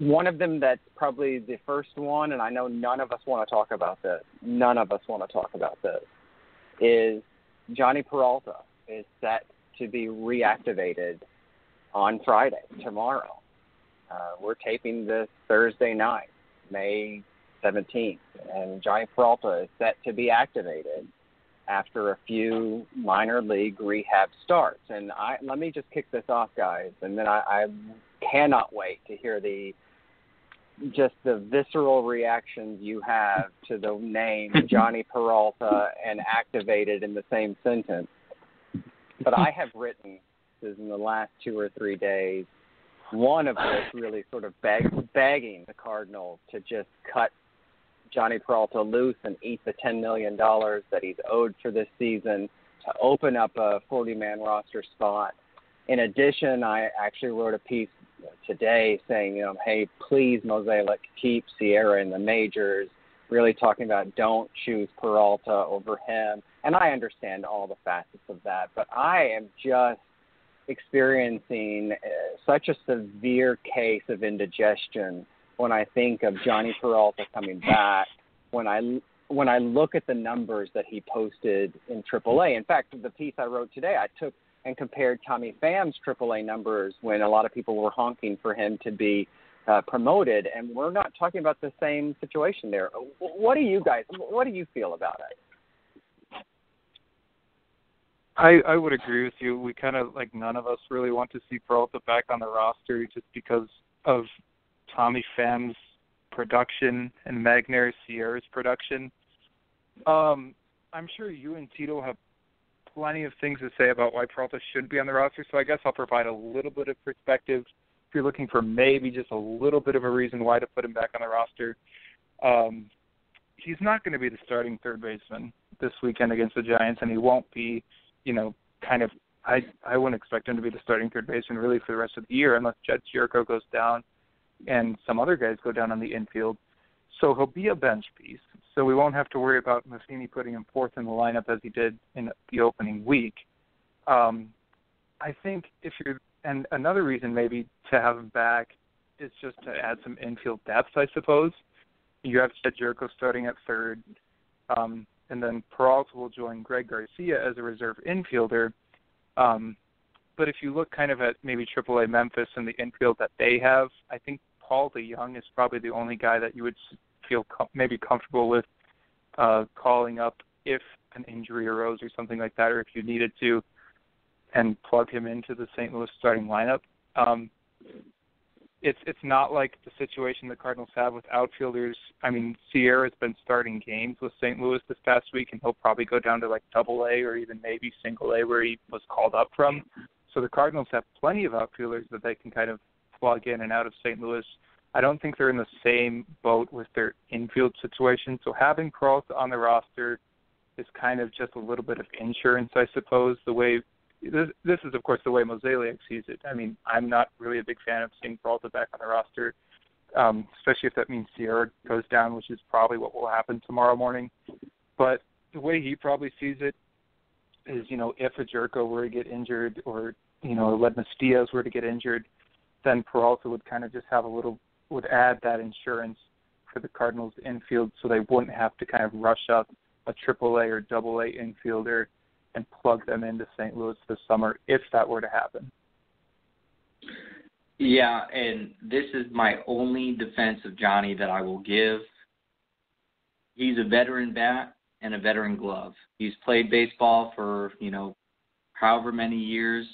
one of them that's probably the first one, and I know none of us want to talk about this. None of us want to talk about this. Is Jhonny Peralta is set to be reactivated on Friday, tomorrow. Uh, we're taping this Thursday night, May 17th, and Jhonny Peralta is set to be activated after a few minor league rehab starts. And I let me just kick this off, guys, and then I, I cannot wait to hear the just the visceral reactions you have to the name (laughs) Jhonny Peralta and activated in the same sentence. But I have written this in the last two or three days, one of which really sort of beg, begging the Cardinals to just cut Jhonny Peralta loose and eat the $10 million that he's owed for this season to open up a 40 man roster spot. In addition, I actually wrote a piece today saying, you know, hey, please, Mozeliak, keep Sierra in the majors, really talking about don't choose Peralta over him. and I understand all the facets of that, but I am just experiencing uh, such a severe case of indigestion when I think of Jhonny Peralta coming back. When I when I look at the numbers that he posted in AAA, in fact, the piece I wrote today, I took and compared Tommy Pham's AAA numbers when a lot of people were honking for him to be uh, promoted, and we're not talking about the same situation there. What do you guys? What do you feel about it? I I would agree with you. We kind of like none of us really want to see Peralta back on the roster just because of Tommy Pham's production and Magneuris Sierra's production. Um, I'm sure you and Tito have plenty of things to say about why Peralta shouldn't be on the roster, so I guess I'll provide a little bit of perspective. If you're looking for maybe just a little bit of a reason why to put him back on the roster, um, he's not going to be the starting third baseman this weekend against the Giants, and he won't be, you know, kind of. I I wouldn't expect him to be the starting third baseman really for the rest of the year unless Jedd Gyorko goes down and some other guys go down on the infield. So he'll be a bench piece. So we won't have to worry about Matheny putting him fourth in the lineup as he did in the opening week. Um, I think if you're, and another reason maybe to have him back is just to add some infield depth, I suppose. You have Jedd Gyorko starting at third, um, and then Peralta will join Greg Garcia as a reserve infielder. Um, but if you look kind of at maybe AAA Memphis and the infield that they have, I think Paul DeJong is probably the only guy that you would feel com- maybe comfortable with uh, calling up if an injury arose or something like that, or if you needed to, and plug him into the St. Louis starting lineup. Um, it's it's not like the situation the Cardinals have with outfielders. I mean, Sierra's been starting games with St. Louis this past week, and he'll probably go down to like Double A or even maybe Single A, where he was called up from. So the Cardinals have plenty of outfielders that they can kind of plug in and out of St. Louis. I don't think they're in the same boat with their infield situation. So having Peralta on the roster is kind of just a little bit of insurance, I suppose. The way this, this is, of course, the way Mozeliak sees it. I mean, I'm not really a big fan of seeing Peralta back on the roster, um, especially if that means Sierra goes down, which is probably what will happen tomorrow morning. But the way he probably sees it is, you know, if a Gyorko were to get injured or, you know, Aledmys Diaz were to get injured – then Peralta would kind of just have a little would add that insurance for the Cardinals infield, so they wouldn't have to kind of rush up a triple A or double A infielder and plug them into St. Louis this summer if that were to happen. Yeah, and this is my only defense of Jhonny that I will give. He's a veteran bat and a veteran glove. He's played baseball for, you know, however many years,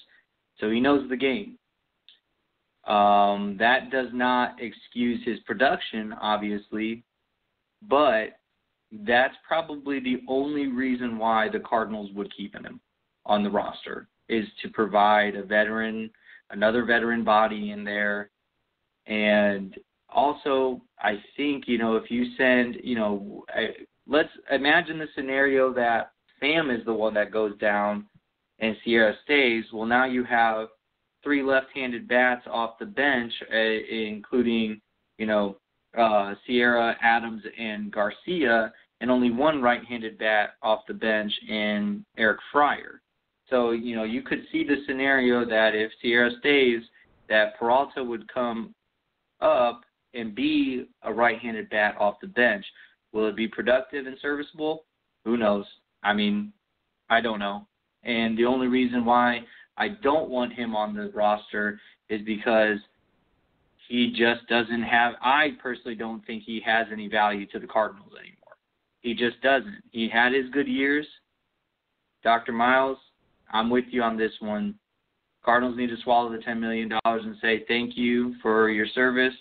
so he knows the game. Um, that does not excuse his production, obviously, but that's probably the only reason why the Cardinals would keep him on the roster is to provide a veteran, another veteran body in there, and also I think you know if you send you know let's imagine the scenario that Sam is the one that goes down and Sierra stays. Well, now you have three left-handed bats off the bench, uh, including you know uh, Sierra, Adams, and Garcia, and only one right-handed bat off the bench in Eric Fryer. So you know you could see the scenario that if Sierra stays, that Peralta would come up and be a right-handed bat off the bench. Will it be productive and serviceable? Who knows? I mean, I don't know. And the only reason why I don't want him on the roster is because he just doesn't have I personally don't think he has any value to the Cardinals anymore. He just doesn't. He had his good years. Dr. Miles, I'm with you on this one. Cardinals need to swallow the $10 million and say thank you for your service.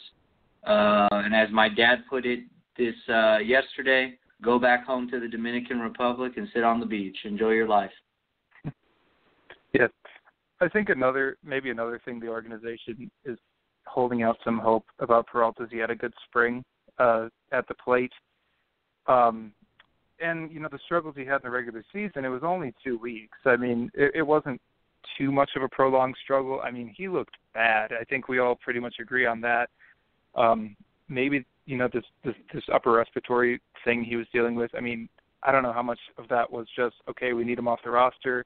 Uh, and as my dad put it this uh, yesterday, go back home to the Dominican Republic and sit on the beach. Enjoy your life. (laughs) yes, I think another maybe another thing the organization is holding out some hope about Peralta is he had a good spring uh, at the plate. Um, and you know the struggles he had in the regular season, it was only two weeks. I mean, it, it wasn't too much of a prolonged struggle. I mean, he looked bad. I think we all pretty much agree on that. Um, maybe you know this, this this upper respiratory thing he was dealing with. I mean, I don't know how much of that was just okay, we need him off the roster,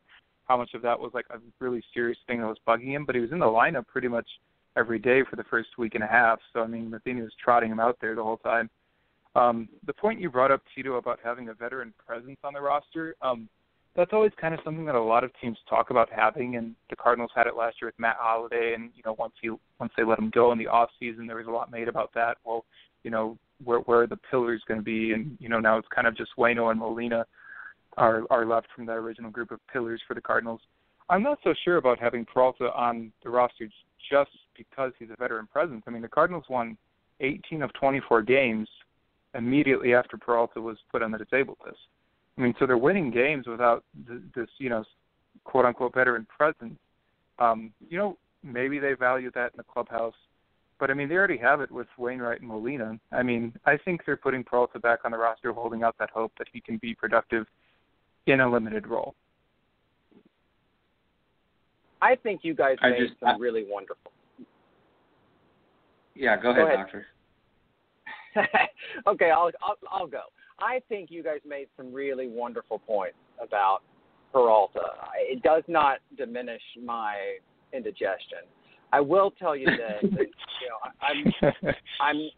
how much of that was like a really serious thing that was bugging him, but he was in the lineup pretty much every day for the first week and a half. So I mean, Matheny was trotting him out there the whole time. Um, the point you brought up, Tito, about having a veteran presence on the roster, um, that's always kind of something that a lot of teams talk about having, and the Cardinals had it last year with Matt Holliday, and you know once he once they let him go in the off season, there was a lot made about that. Well, you know where where are the pillars going to be, and you know now it's kind of just Wayno and Molina are are left from that original group of pillars for the Cardinals. I'm not so sure about having Peralta on the roster just because he's a veteran presence. I mean, the Cardinals won 18 of 24 games immediately after Peralta was put on the disabled list. I mean, so they're winning games without th- this, you know, quote unquote veteran presence. Um, you know, maybe they value that in the clubhouse, but I mean, they already have it with Wainwright and Molina. I mean, I think they're putting Peralta back on the roster, holding out that hope that he can be productive in a limited role. I think you guys I made just- some I- really wonderful. Yeah, go Go ahead, ahead. doctor. (laughs) okay, I'll, I'll I'll go. I think you guys made some really wonderful points about Peralta. It does not diminish my indigestion. I will tell you this: (laughs) that, you know, I, I'm I'm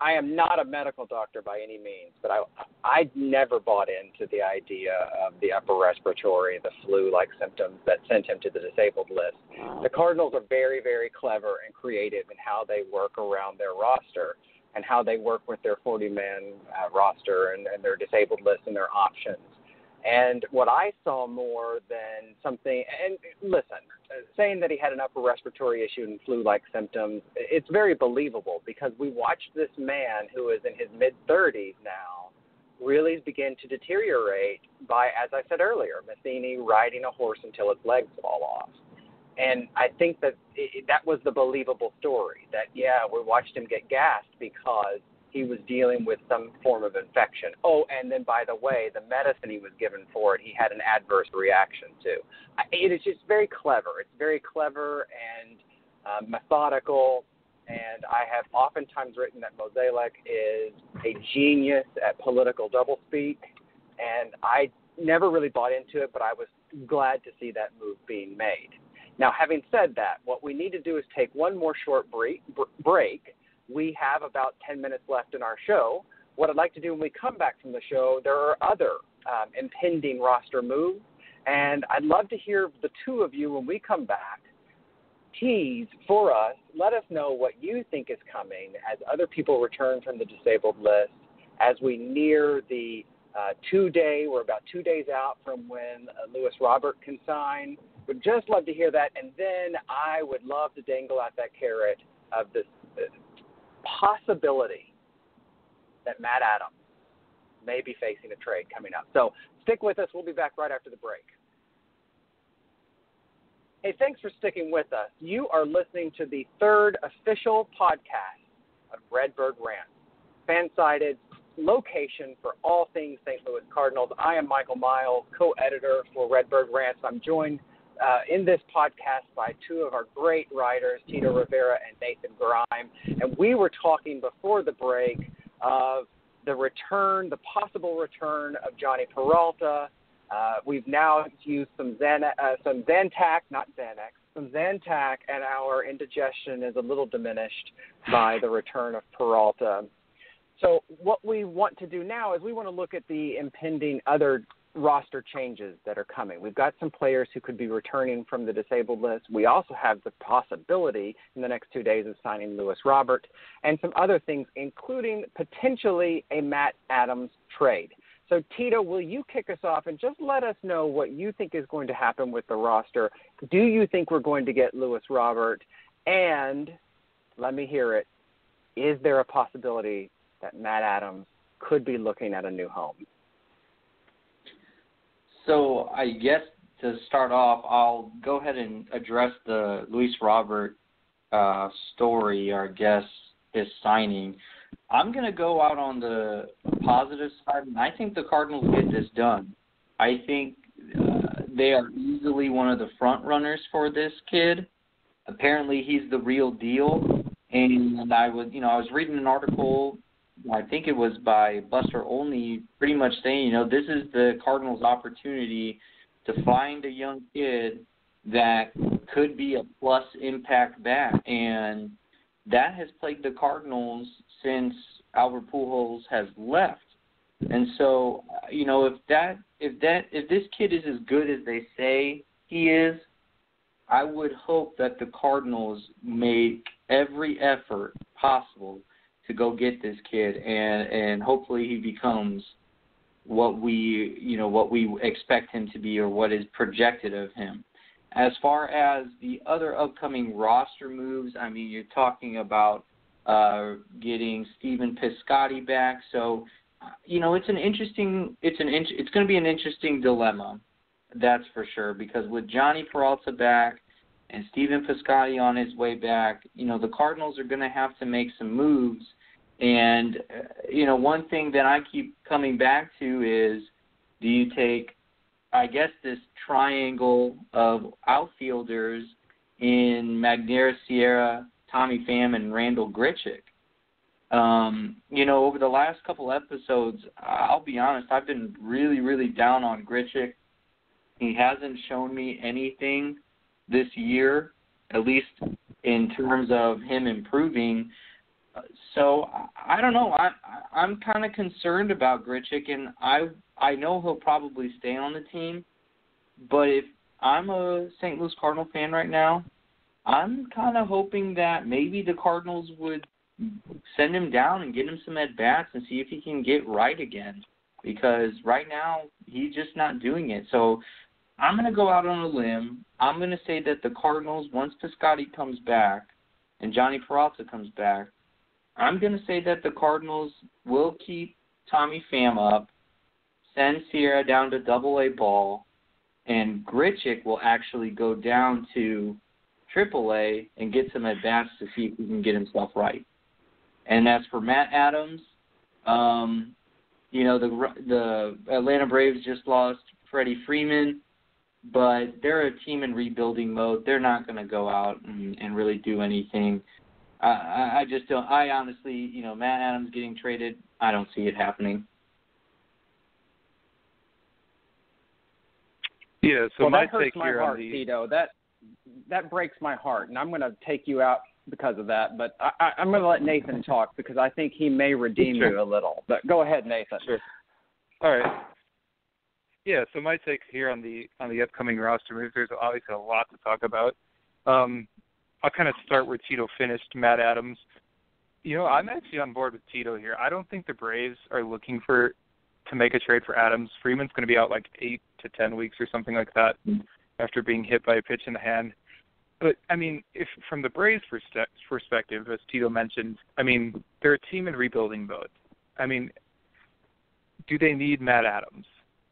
I am not a medical doctor by any means, but I I never bought into the idea of the upper respiratory, the flu-like symptoms that sent him to the disabled list. The Cardinals are very very clever and creative in how they work around their roster and how they work with their 40-man uh, roster and, and their disabled list and their options. And what I saw more than something, and listen, saying that he had an upper respiratory issue and flu like symptoms, it's very believable because we watched this man who is in his mid 30s now really begin to deteriorate by, as I said earlier, Matheny riding a horse until its legs fall off. And I think that it, that was the believable story that, yeah, we watched him get gassed because he was dealing with some form of infection. Oh, and then by the way, the medicine he was given for it, he had an adverse reaction to. It is just very clever. It's very clever and uh, methodical. And I have oftentimes written that Mozeliak is a genius at political doublespeak. And I never really bought into it, but I was glad to see that move being made. Now, having said that, what we need to do is take one more short break. break we have about 10 minutes left in our show. What I'd like to do when we come back from the show, there are other um, impending roster moves, and I'd love to hear the two of you when we come back tease for us. Let us know what you think is coming as other people return from the disabled list, as we near the uh, two day, we're about two days out from when uh, Luis Robert can sign. Would just love to hear that, and then I would love to dangle out that carrot of this. Uh, possibility that Matt Adams may be facing a trade coming up. So stick with us. We'll be back right after the break. Hey, thanks for sticking with us. You are listening to the third official podcast of Redbird Rant, fan sided location for all things St. Louis Cardinals. I am Michael Miles, co editor for Redbird Rants. I'm joined uh, in this podcast by two of our great writers, Tito Rivera and Nathan Grime. And we were talking before the break of the return, the possible return of Jhonny Peralta. Uh, we've now used some, Xan- uh, some Zantac, not Xanax, some Zantac, and our indigestion is a little diminished by the return of Peralta. So, what we want to do now is we want to look at the impending other roster changes that are coming. We've got some players who could be returning from the disabled list. We also have the possibility in the next two days of signing Luis Robert and some other things, including potentially a Matt Adams trade. So, Tito, will you kick us off and just let us know what you think is going to happen with the roster? Do you think we're going to get Luis Robert? And let me hear it. Is there a possibility that Matt Adams could be looking at a new home? So I guess to start off, I'll go ahead and address the Luis Robert uh, story, or I guess his signing. I'm going to go out on the positive side, and I think the Cardinals get this done. I think uh, they are easily one of the front runners for this kid. Apparently, he's the real deal. And I was, you know, I was reading an article I think it was by Buster Olney, pretty much saying, you know, this is the Cardinals' opportunity to find a young kid that could be a plus impact bat, and that has plagued the Cardinals since Albert Pujols has left. And so, you know, if that if that if this kid is as good as they say he is, I would hope that the Cardinals make every effort possible to go get this kid and and hopefully he becomes what we you know what we expect him to be or what is projected of him. As far as the other upcoming roster moves, I mean you're talking about uh, getting Stephen Piscotty back, so you know it's an interesting it's an it's going to be an interesting dilemma, that's for sure because with Jhonny Peralta back and Stephen Piscotty on his way back, you know the Cardinals are going to have to make some moves and uh, you know, one thing that I keep coming back to is, do you take, I guess, this triangle of outfielders in Magneuris Sierra, Tommy Pham, and Randall Grichuk? Um, you know, over the last couple episodes, I'll be honest, I've been really, really down on Grichuk. He hasn't shown me anything this year, at least in terms of him improving so I don't know. I I'm kind of concerned about Grichuk, and I I know he'll probably stay on the team, but if I'm a St. Louis Cardinal fan right now, I'm kind of hoping that maybe the Cardinals would send him down and get him some at bats and see if he can get right again. Because right now he's just not doing it. So I'm going to go out on a limb. I'm going to say that the Cardinals, once Piscotty comes back and Jhonny Peralta comes back, I'm going to say that the Cardinals will keep Tommy Pham up, send Sierra down to Double A ball, and Grichuk will actually go down to Triple A and get some at bats to see if he can get himself right. And as for Matt Adams, um, you know the the Atlanta Braves just lost Freddie Freeman, but they're a team in rebuilding mode. They're not going to go out and, and really do anything I, I just don't. I honestly, you know, Matt Adams getting traded, I don't see it happening. Yeah, so well, my that hurts take my here heart, on the Tito. That that breaks my heart, and I'm going to take you out because of that. But I, I, I'm going to let Nathan talk because I think he may redeem sure. you a little. But go ahead, Nathan. Sure. All right. Yeah, so my take here on the on the upcoming roster moves, there's obviously a lot to talk about. Um, I'll kind of start where Tito finished. Matt Adams. You know, I'm actually on board with Tito here. I don't think the Braves are looking for to make a trade for Adams. Freeman's going to be out like eight to ten weeks or something like that after being hit by a pitch in the hand. But I mean, if from the Braves' perspective, as Tito mentioned, I mean they're a team in rebuilding mode. I mean, do they need Matt Adams?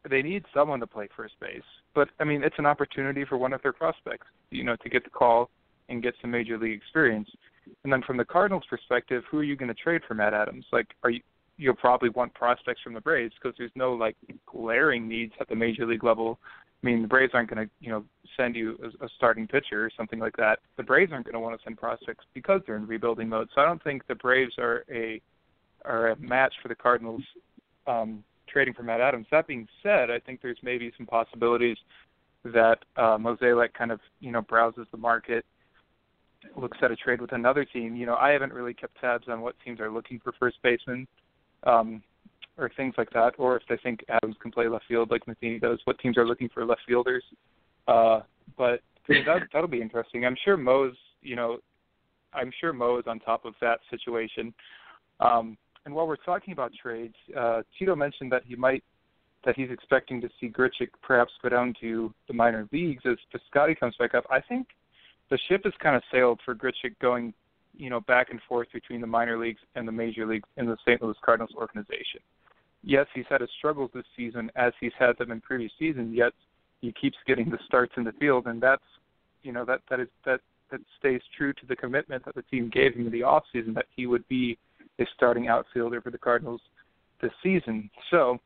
They need someone to play first base. But I mean, it's an opportunity for one of their prospects, you know, to get the call and get some major league experience. And then from the Cardinals' perspective, who are you going to trade for Matt Adams? Like, are you you'll probably want prospects from the Braves because there's no like glaring needs at the major league level. I mean, the Braves aren't going to, you know, send you a, a starting pitcher or something like that. The Braves aren't going to want to send prospects because they're in rebuilding mode. So I don't think the Braves are a are a match for the Cardinals um, trading for Matt Adams. That being said, I think there's maybe some possibilities that uh, Mozeliak kind of, you know, browses the market looks at a trade with another team, you know, I haven't really kept tabs on what teams are looking for first baseman, um, or things like that, or if they think Adams can play left field like Matheny does, what teams are looking for left fielders. Uh, but that that'll be interesting. I'm sure Mo's, you know, I'm sure Mo is on top of that situation. Um, and while we're talking about trades, uh, Tito mentioned that he might that he's expecting to see Grichuk perhaps go down to the minor leagues as Piscotty comes back up. I think the ship has kind of sailed for Grichuk going, you know, back and forth between the minor leagues and the major leagues in the St. Louis Cardinals organization. Yes, he's had his struggles this season as he's had them in previous seasons, yet he keeps getting the starts in the field and that's you know, that that is that that stays true to the commitment that the team gave him in the off season that he would be a starting outfielder for the Cardinals this season. So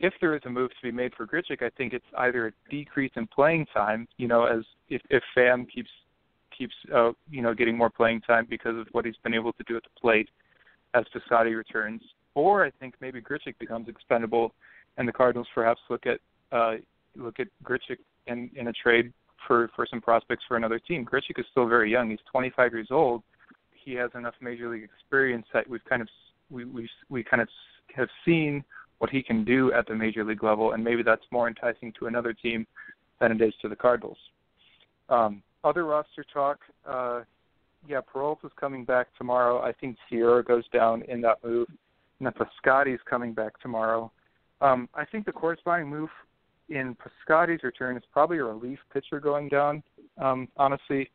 if there is a move to be made for Grichuk, I think it's either a decrease in playing time, you know, as if, if Pham keeps keeps uh, you know getting more playing time because of what he's been able to do at the plate as Piscotty returns, or I think maybe Grichuk becomes expendable, and the Cardinals perhaps look at uh, look at Grichuk in in a trade for for some prospects for another team. Grichuk is still very young; he's 25 years old. He has enough major league experience that we've kind of we we we kind of have seen what he can do at the major league level, and maybe that's more enticing to another team than it is to the Cardinals. Um, other roster talk, uh, yeah, Peralta's coming back tomorrow. I think Sierra goes down in that move, and then Piscotty's coming back tomorrow. Um, I think the corresponding move in Piscotty's return is probably a relief pitcher going down. Um, honestly,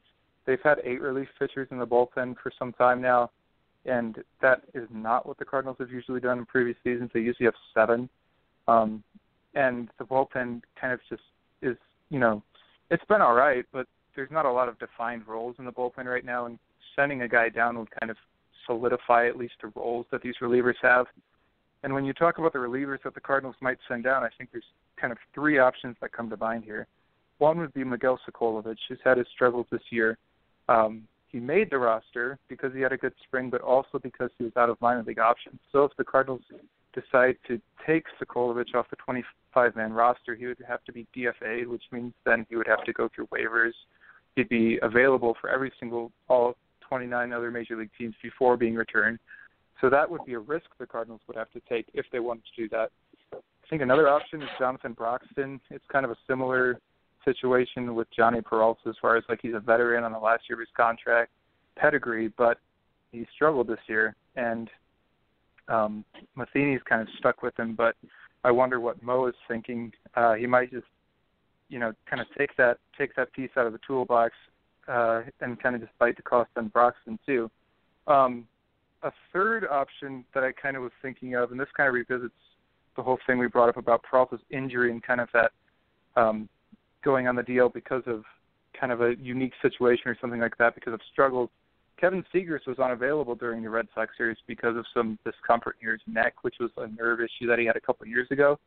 they've had eight relief pitchers in the bullpen for some time now and that is not what the Cardinals have usually done in previous seasons. They usually have seven, um, and the bullpen kind of just is, you know, it's been all right, but there's not a lot of defined roles in the bullpen right now, and sending a guy down would kind of solidify at least the roles that these relievers have. And when you talk about the relievers that the Cardinals might send down, I think there's kind of three options that come to mind here. One would be Miguel Socolovich, who's had his struggles this year. Um, he made the roster because he had a good spring, but also because he was out of minor league options. So if the Cardinals decide to take Socolovich off the 25-man roster, he would have to be DFA'd, which means then he would have to go through waivers. He'd be available for every single all 29 other major league teams before being returned. So that would be a risk the Cardinals would have to take if they wanted to do that. I think another option is Jonathan Broxton. It's kind of a similar situation with Jhonny Peralta as far as like he's a veteran on the last year of his contract, pedigree, but he struggled this year, and um, Matheny's kind of stuck with him. But I wonder what Mo is thinking. Uh, he might just, you know, kind of take that take that piece out of the toolbox uh, and kind of just bite the cost on Broxton too. Um, a third option that I kind of was thinking of, and this kind of revisits the whole thing we brought up about Peralta's injury and kind of that um, going on the DL because of kind of a unique situation or something like that because of struggles. Kevin Siegrist was unavailable during the Red Sox series because of some discomfort near his neck, which was a nerve issue that he had a couple of years ago.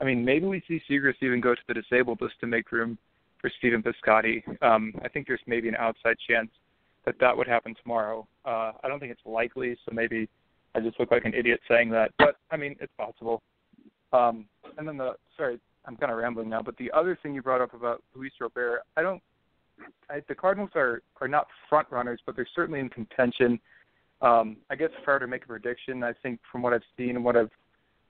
I mean, maybe we see Siegrist even go to the disabled list to make room for Stephen Piscotty. Um, I think there's maybe an outside chance that that would happen tomorrow. Uh, I don't think it's likely, so maybe I just look like an idiot saying that, but I mean, it's possible. Um, and then the sorry, I'm kind of rambling now, but the other thing you brought up about Luis Robert, I don't. I, the Cardinals are are not front runners, but they're certainly in contention. Um, I guess if I were to make a prediction, I think from what I've seen and what I've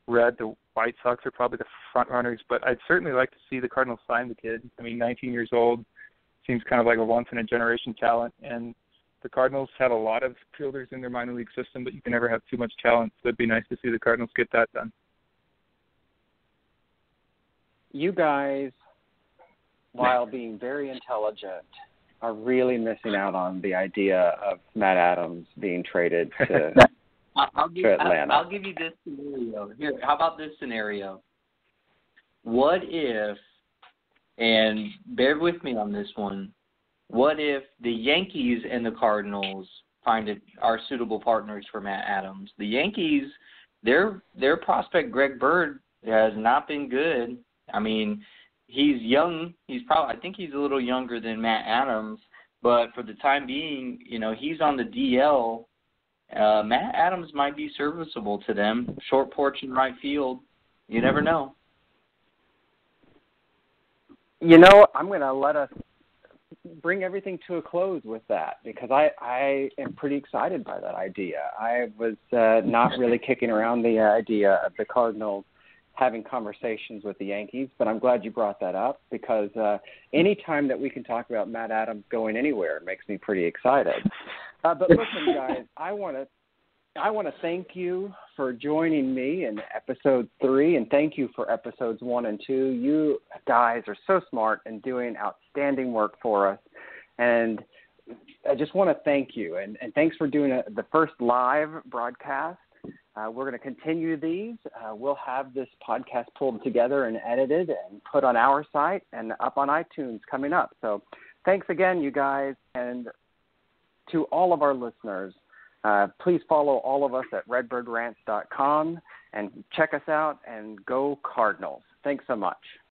read, the White Sox are probably the front runners. But I'd certainly like to see the Cardinals sign the kid. I mean, 19 years old, seems kind of like a once in a generation talent, and the Cardinals have a lot of fielders in their minor league system, but you can never have too much talent. So it'd be nice to see the Cardinals get that done you guys, while being very intelligent, are really missing out on the idea of Matt Adams being traded to, (laughs) I'll give, to Atlanta. I'll, I'll give you this scenario. Here, how about this scenario? What if, and bear with me on this one, what if the Yankees and the Cardinals find it are suitable partners for Matt Adams? The Yankees, their their prospect Greg Bird has not been good I mean, he's young. He's probably I think he's a little younger than Matt Adams, but for the time being, you know, he's on the DL. Uh, Matt Adams might be serviceable to them. Short porch in right field. You never know. You know, I'm going to let us bring everything to a close with that because I I am pretty excited by that idea. I was uh, not really kicking around the idea of the Cardinals having conversations with the Yankees, but I'm glad you brought that up because uh, any time that we can talk about Matt Adams going anywhere makes me pretty excited. Uh, but listen, guys, (laughs) I want to I want to thank you for joining me in episode three, and thank you for episodes one and two. You guys are so smart and doing outstanding work for us, and I just want to thank you and, and thanks for doing a, the first live broadcast uh, we're going to continue these. Uh, we'll have this podcast pulled together and edited and put on our site and up on iTunes coming up. So thanks again, you guys. And to all of our listeners, uh, please follow all of us at redbirdrant.com and check us out and go Cardinals. Thanks so much.